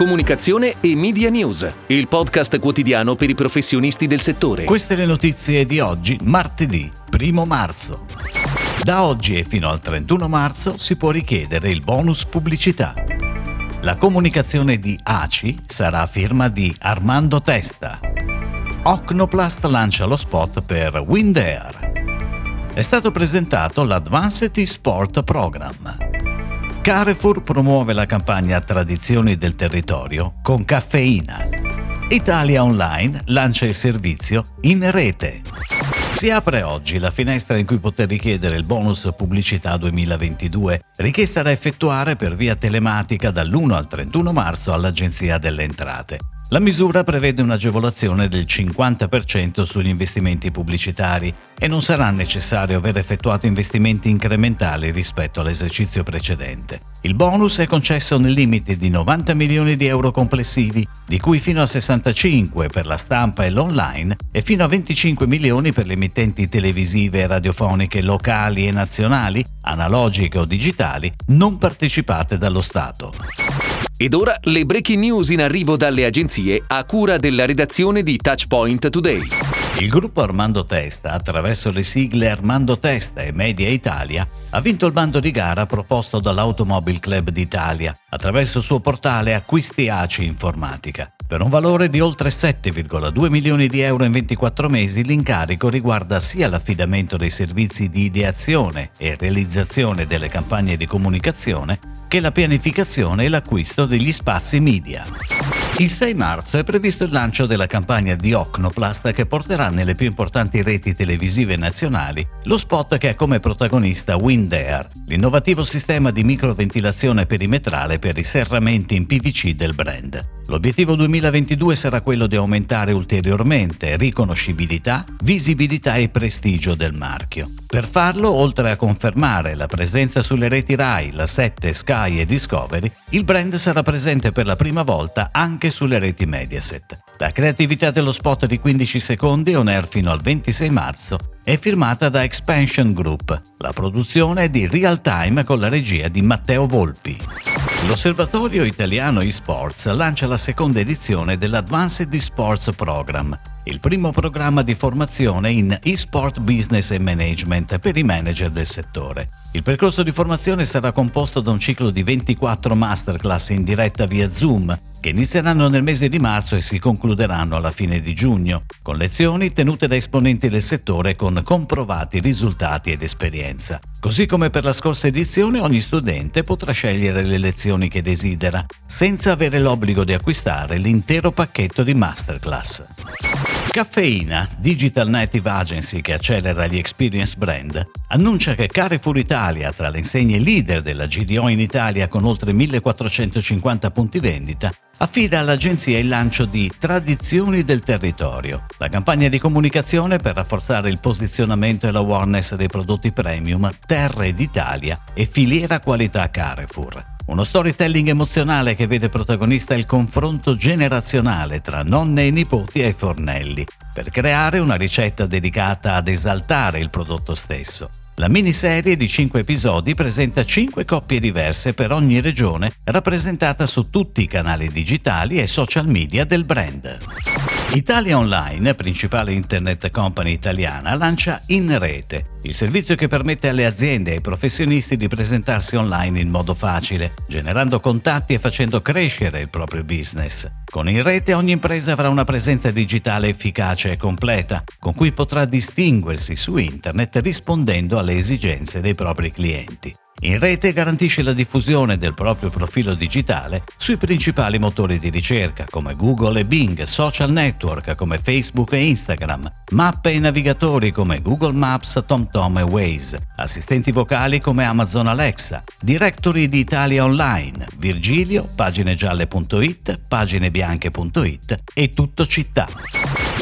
Comunicazione e Media News, il podcast quotidiano per i professionisti del settore. Queste le notizie di oggi, martedì 1 marzo. Da oggi e fino al 31 marzo si può richiedere il bonus pubblicità. La comunicazione di ACI sarà a firma di Armando Testa. Ocnoplast lancia lo spot per Wind Air. È stato presentato l'Advanced Sport Program. Carrefour promuove la campagna Tradizioni del territorio con caffeina. Italia Online lancia il servizio in rete. Si apre oggi la finestra in cui poter richiedere il bonus pubblicità 2022, richiesta da effettuare per via telematica dall'1 al 31 marzo all'Agenzia delle Entrate. La misura prevede un'agevolazione del 50% sugli investimenti pubblicitari e non sarà necessario aver effettuato investimenti incrementali rispetto all'esercizio precedente. Il bonus è concesso nel limite di 90 milioni di euro complessivi, di cui fino a 65 per la stampa e l'online e fino a 25 milioni per le emittenti televisive e radiofoniche locali e nazionali, analogiche o digitali, non partecipate dallo Stato. Ed ora le breaking news in arrivo dalle agenzie a cura della redazione di Touchpoint Today. Il gruppo Armando Testa, attraverso le sigle Armando Testa e Media Italia, ha vinto il bando di gara proposto dall'Automobile Club d'Italia attraverso il suo portale Acquisti ACI Informatica. Per un valore di oltre 7,2 milioni di euro in 24 mesi, l'incarico riguarda sia l'affidamento dei servizi di ideazione e realizzazione delle campagne di comunicazione che la pianificazione e l'acquisto degli spazi media. Il 6 marzo è previsto il lancio della campagna di Ocnoplast che porterà nelle più importanti reti televisive nazionali lo spot che ha come protagonista Wind Air, l'innovativo sistema di microventilazione perimetrale per i serramenti in PVC del brand. L'obiettivo 2022 sarà quello di aumentare ulteriormente riconoscibilità, visibilità e prestigio del marchio. Per farlo, oltre a confermare la presenza sulle reti RAI, la 7, Sky e Discovery, il brand sarà presente per la prima volta anche sulle reti Mediaset. La creatività dello spot di 15 secondi on air fino al 26 marzo è firmata da Expansion Group. La produzione è di Real Time con la regia di Matteo Volpi. L'Osservatorio Italiano eSports lancia la seconda edizione dell'Advanced eSports Program, il primo programma di formazione in eSport Business and Management per i manager del settore. Il percorso di formazione sarà composto da un ciclo di 24 masterclass in diretta via Zoom, che inizieranno nel mese di marzo e si concluderanno alla fine di giugno, con lezioni tenute da esponenti del settore con comprovati risultati ed esperienza. Così come per la scorsa edizione, ogni studente potrà scegliere le lezioni che desidera, senza avere l'obbligo di acquistare l'intero pacchetto di masterclass. Caffeina, digital native agency che accelera gli experience brand, annuncia che Carrefour Italia, tra le insegne leader della GDO in Italia con oltre 1450 punti vendita, affida all'agenzia il lancio di Tradizioni del territorio, la campagna di comunicazione per rafforzare il posizionamento e l'awareness dei prodotti premium Terre d'Italia e filiera qualità Carrefour. Uno storytelling emozionale che vede protagonista il confronto generazionale tra nonne e nipoti ai fornelli, per creare una ricetta dedicata ad esaltare il prodotto stesso. La miniserie di 5 episodi presenta 5 coppie diverse per ogni regione, rappresentata su tutti i canali digitali e social media del brand. Italia Online, principale internet company italiana, lancia In Rete, il servizio che permette alle aziende e ai professionisti di presentarsi online in modo facile, generando contatti e facendo crescere il proprio business. Con In Rete ogni impresa avrà una presenza digitale efficace e completa, con cui potrà distinguersi su internet rispondendo alle esigenze dei propri clienti. In rete garantisce la diffusione del proprio profilo digitale sui principali motori di ricerca come Google e Bing, social network come Facebook e Instagram, mappe e navigatori come Google Maps, TomTom e Waze, assistenti vocali come Amazon Alexa, directory di Italia Online, Virgilio, paginegialle.it, paginebianche.it e tutto città.